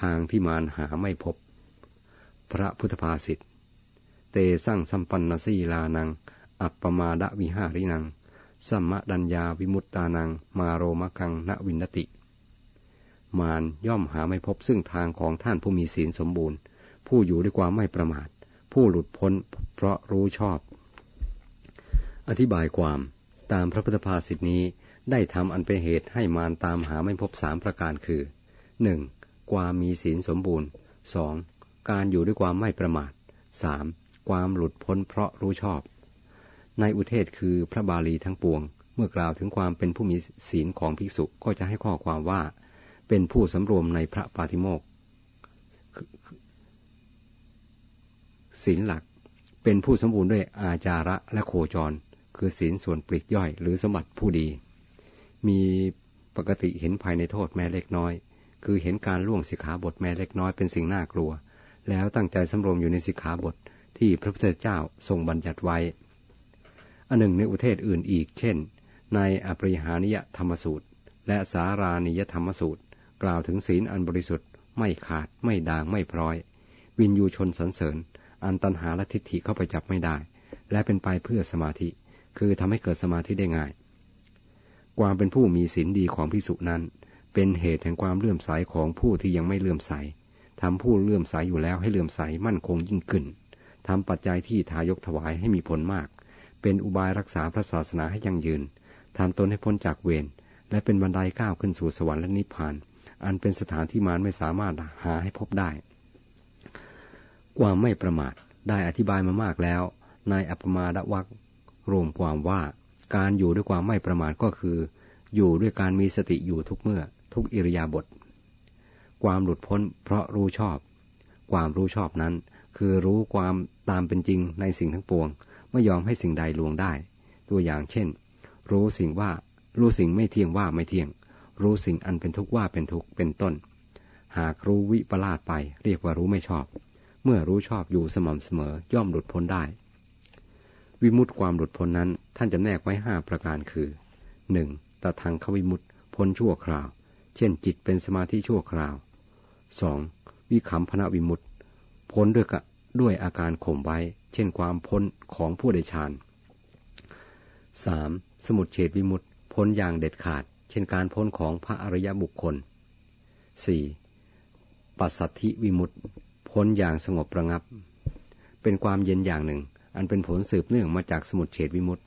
ทางที่มารหาไม่พบ พระพุทธภาษิต เตสั่งสัมปันนสีลานัง อัปปมาดวิหารินัง สัมมดัญญาวิมุตตานัง มาโรมกังณวินติ มารย่อมหาไม่พบซึ่งทางของท่านผู้มีศีลสมบูรณ์ ผู้อยู่ด้วยความไม่ประมาท ผู้หลุดพ้นเพราะรู้ชอบ อธิบายความตามพระพุทธภาษิตนี้ได้ทำอันเป็นเหตุให้มารตามหาไม่พบสามประการคือหนึ่ง ความมีศีลสมบูรณ์สองการอยู่ด้วยความไม่ประมาทสามความหลุดพ้นเพราะรู้ชอบ ในอุเทศคือพระบาลีทั้งปวง เมื่อกล่าวถึงความเป็นผู้มีศีลของภิกษุก็จะให้ข้อความว่า เป็นผู้สำรวมในพระปาติโมกศีลหลัก เป็นผู้สมบูรณ์ด้วยอาจาระและโคจร คือศีลส่วนปลีกย่อยหรือสมบัติผู้ดี มีปกติเห็นภายในโทษแม้เล็กน้อย คือเห็นการล่วงสิกขาบทแม้เล็กน้อยเป็นสิ่งน่ากลัว แล้วตั้งใจสำรวมอยู่ในสิกขาบทที่พระพุทธเจ้าทรงบัญญัติไว้ อันหนึ่งในอุเทศอื่นอีก เช่น ในอปริหานิยธรรมสูตร และสารานิยธรรมสูตร กล่าวถึงศีลอันบริสุทธิ์ไม่ขาดไม่ด่างไม่พร้อย วินยูชนสรรเสริญ อันตันหาและทิฏฐิเข้าไปจับไม่ได้ และเป็นไปเพื่อสมาธิ คือทำให้เกิดสมาธิได้ง่าย ความเป็นผู้มีศีลดีของพิสุนั้น เป็นเหตุแห่งความเลื่อมใสของผู้ที่ยังไม่เลื่อมใสทำผู้เลื่อมใสอยู่แล้วให้เลื่อมใสมั่นคงยิ่งขึ้นทำปัจจัยที่ทายกถวายให้มีผลมาก เป็นอุบายรักษาพระศาสนาให้ยั่งยืนทำตนให้พ้นจากเวรและเป็นบันไดก้าวขึ้นสู่สวรรค์และนิพพาน อันเป็นสถานที่มารไม่สามารถหาให้พบได้ ความไม่ประมาทได้อธิบายมามากแล้ว ในอัปมาดวักรวมความว่า การอยู่ด้วยความไม่ประมาทก็คือ อยู่ด้วยการมีสติอยู่ทุกเมื่อ ทุกอิริยาบถความหลุดพ้นเพราะรู้ชอบ ความรู้ชอบนั้น คือรู้ความตามเป็นจริงในสิ่งทั้งปวง ไม่ยอมให้สิ่งใดลวงได้ ตัวอย่างเช่น รู้สิ่งว่ารู้สิ่งไม่เที่ยงว่าไม่เที่ยง รู้สิ่งอันเป็นทุกข์ว่าเป็นทุกข์เป็นต้น หากรู้วิปลาสไป เรียกว่ารู้ไม่ชอบ เมื่อรู้ชอบอยู่สม่ำเสมอย่อมหลุดพ้นได้ วิมุตติความหลุดพ้นนั้นท่านจำแนกไว้ห้าประการคือหนึ่งตทางขวิมุตติพ้นชั่วคราว เช่นจิตเป็นสมาธิชั่วคราว 2. วิคัมพนวิมุตต์พ้นด้วยกะด้วยอาการข่มไว้ เช่นความพ้นของผู้ได้ฌาน 3. สมุดเฉดวิมุตต์พ้นอย่างเด็ดขาด เช่นการพ้นของพระอริยบุคคล 4. ปัสสัทธิวิมุตต์พ้นอย่างสงบประงับ เป็นความเย็นอย่างหนึ่ง อันเป็นผลสืบเนื่องมาจากสมุดเฉดวิมุตต์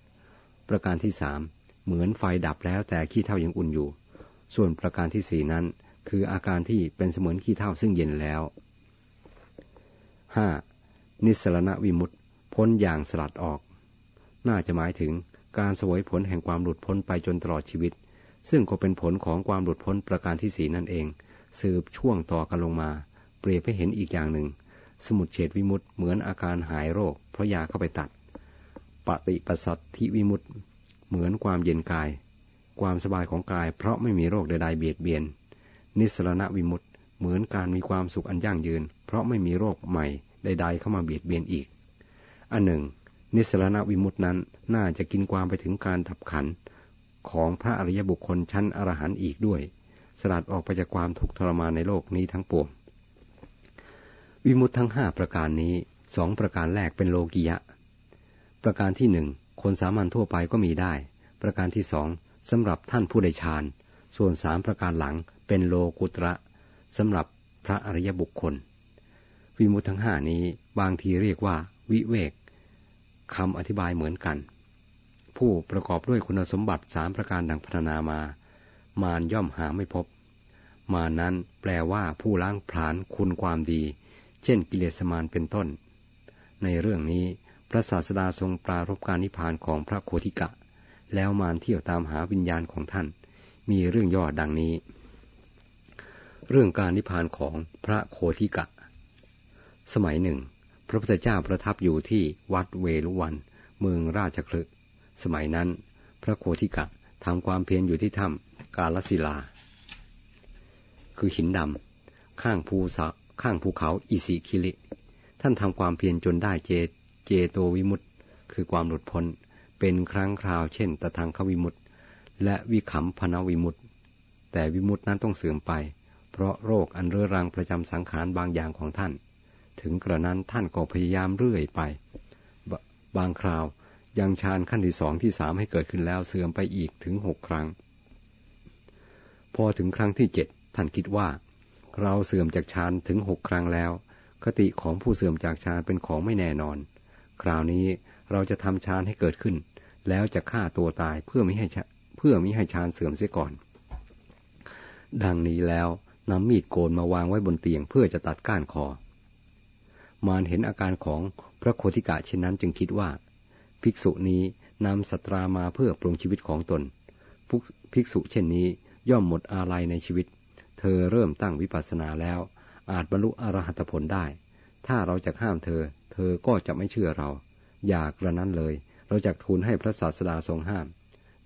ประการที่สามเหมือนไฟดับแล้วแต่ขี้เท่ายังอุ่นอยู่ ส่วนประการที่สี่นั้น คืออาการที่เป็นเสมือนขี้เท่าซึ่งเย็นแล้ว 5. นิสรณวิมุตพ้นอย่างสลัดออก น่าจะหมายถึงการสวยผลแห่งความหลุดพ้นไปจนตลอดชีวิต ซึ่งก็เป็นผลของความหลุดพ้นประการที่สีนั่นเอง สืบช่วงต่อกันลงมา เปรียบให้เห็นอีกอย่างหนึ่ง สมุดเฉดวิมุตเหมือนอาการหายโรค เพราะยาเข้าไปตัด ปฏิปสัตทิวิมุตเหมือนความเย็นกาย ความสบายของกาย เพราะไม่มีโรคใดๆเบียดเบียน นิสรณวิมุตต์เหมือนการมีความสุขอันยั่งยืน เพราะไม่มีโรคใหม่ใด ๆ เข้ามาเบียดเบียนอีก อันหนึ่ง นิสรณวิมุตตนั้นน่าจะกินความไปถึงการดับขันของพระอริยบุคคลชั้นอรหันต์อีกด้วย สลัดออกไปจากความทุกข์ทรมานในโลกนี้ทั้งปวง วิมุตทั้งห้าประการนี้สองประการแรกเป็นโลกิยะ ประการที่หนึ่งคนสามัญทั่วไปก็มีได้ ประการที่สอง สำหรับท่านผู้ได้ฌาน ส่วนสามประการหลังเป็นโลกุตระสำหรับพระอริยบุคคล วิมุตทั้งห้านี้บางทีเรียกว่า วิเวกคำอธิบายเหมือนกัน ผู้ประกอบด้วยคุณสมบัติสามประการดังพัฒนามา มารย่อมหาไม่พบ มานั้นแปลว่าผู้ล้างผลาญคุณความดี เช่นกิเลสมารเป็นต้น ในเรื่องนี้พระศาสดาทรงปรารบการนิพพานของพระโคติกะ แล้วมารเที่ยวตามหาวิญญาณของท่าน มีเรื่องย่อดังนี้ เรื่องการนิพพานของพระโคทิกะ สมัยหนึ่ง พระพุทธเจ้าประทับอยู่ที่วัดเวลุวัน เมืองราชคลึกสมัยนั้น พระโคทิกะทำความเพียรอยู่ที่ถ้ำกาลสิลา คือหินดำข้างภูสะข้างภูเขาอิสิคิลิ ท่านทำความเพียรจนได้เจเจโตวิมุตต์คือความหลุดพ้น เป็นครั้งคราวเช่นตะทางขวิมุตและวิขำพนวิมุตแต่วิมุตนั้นต้องเสื่อมไป เพราะโรคอันเรื้อรังประจำสังขารบางอย่างของท่าน ถึงกระนั้นท่านก็พยายามเรื่อยไปบางคราวยังฌานขั้นที่สองที่สามให้เกิดขึ้นแล้วเสื่อมไปอีกถึงหกครั้ง พอถึงครั้งที่เจ็ดท่านคิดว่า เราเสื่อมจากฌานถึงหกครั้งแล้ว คติของผู้เสื่อมจากฌานเป็นของไม่แน่นอน คราวนี้เราจะทำฌานให้เกิดขึ้น แล้วจะฆ่าตัวตายเพื่อไม่ให้เพื่อไมิให้ฌานเสื่อมเสียก่อน ดังนี้แล้วนำมีดโกนมาวางไว้บนเตียงเพื่อจะตัดก้านคอ มารเห็นอาการของพระโคติกะเช่นนั้นจึงคิดว่า ภิกษุนี้นำสัตรามาเพื่อปรงชีวิตของตน ภิกษุเช่นนี้ย่อมหมดอาลัยในชีวิต เธอเริ่มตั้งวิปัสสนาแล้ว อาจบรรลุอรหัตผลได้ ถ้าเราจะห้ามเธอ เธอก็จะไม่เชื่อเรา อย่ากระนั้นเลย เราจะทูลให้พระศาสดาทรงห้าม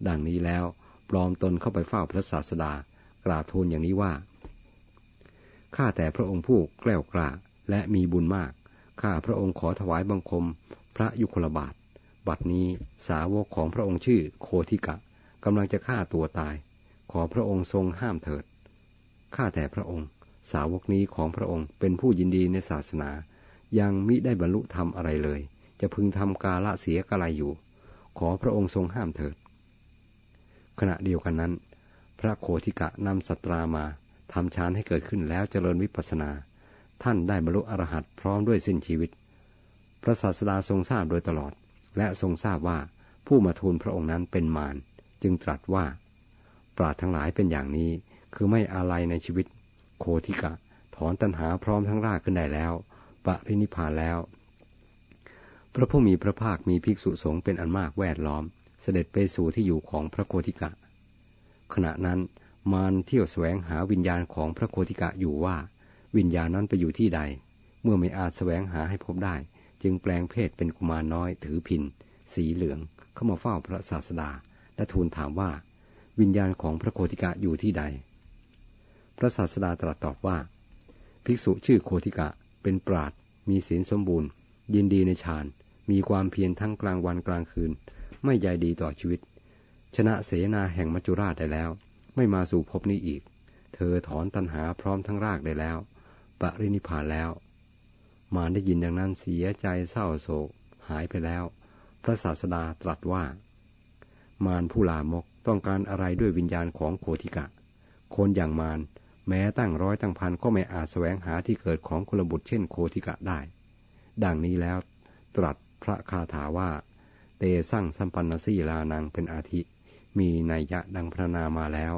ดังนี้แล้วปลอมตนเข้าไปเฝ้าพระศาสดากราบทูลอย่างนี้ว่า ข้าแต่พระองค์ผู้แกล้วกล้าและมีบุญมาก ข้าพระองค์ขอถวายบังคม พระยุคลบาท บัดนี้สาวกของพระองค์ชื่อโคทิกะกำลังจะฆ่าตัวตาย ขอพระองค์ทรงห้ามเถิด ข้าแต่พระองค์สาวกนี้ของพระองค์เป็นผู้ยินดีในศาสนา ยังมิได้บรรลุธรรมอะไรเลย จะพึงทำกาละเสียกะไรอยู่ ขอพระองค์ทรงห้ามเถิด ขณะเดียวกันนั้น พระโคทิกะนำสัตรามาทำฌานให้เกิดขึ้นแล้วเจริญวิปัสนา ท่านได้บรรลุอรหัตพร้อมด้วยสิ้นชีวิต พระศาสดาทรงทราบโดยตลอด และทรงทราบว่าผู้มาทูลพระองค์นั้นเป็นมารจึงตรัสว่า ปราดทั้งหลายเป็นอย่างนี้ คือไม่อาลัยในชีวิต โคทิกะ ถอนตัณหาพร้อมทั้งรากขึ้นได้แล้วปรินิพานแล้ว พระผู้มีพระภาคมีภิกษุสงฆ์เป็นอันมากแวดล้อม เสด็จไปสู่ที่อยู่ของพระโคทิกะ ขณะนั้นมารเที่ยวแสวงหาวิญญาณของพระโคติกะอยู่ว่า วิญญาณนั้นไปอยู่ที่ใด เมื่อไม่อาจแสวงหาให้พบได้ จึงแปลงเพศเป็นกุมารน้อยถือพินสีเหลืองเข้ามาเฝ้าพระศาสดา และทูลถามว่า วิญญาณของพระโคติกะอยู่ที่ใด พระศาสดาตรัสตอบว่า ภิกษุชื่อโคติกะเป็นปราดมีศีลสมบูรณ์ ยินดีในฌาน มีความเพียรทั้งกลางวันกลางคืน ไม่ใยดีต่อชีวิต ชนะเสนาแห่งมัจจุราชได้แล้ว ไม่มาสู่ภพนี้อีก เธอถอนตัณหาพร้อมทั้งรากได้แล้ว ปรินิพานแล้ว มาได้ยินอย่างนั้นเสียใจเศร้าโศก หายไปแล้ว พระศาสดาตรัสว่า มารผู้ลามกต้องการอะไรด้วยวิญญาณของโคติกะ คนอย่างมารแม้ตั้งร้อยตั้งพันก็ไม่อาจแสวงหาที่เกิดของคุลบุตรเช่นโคติกะได้ ดังนี้แล้วตรัส พระคาถาว่า เตสั่งสัมปันนสีลานังเป็นอาทิ มีนัยยะดังพระนามาแล้ว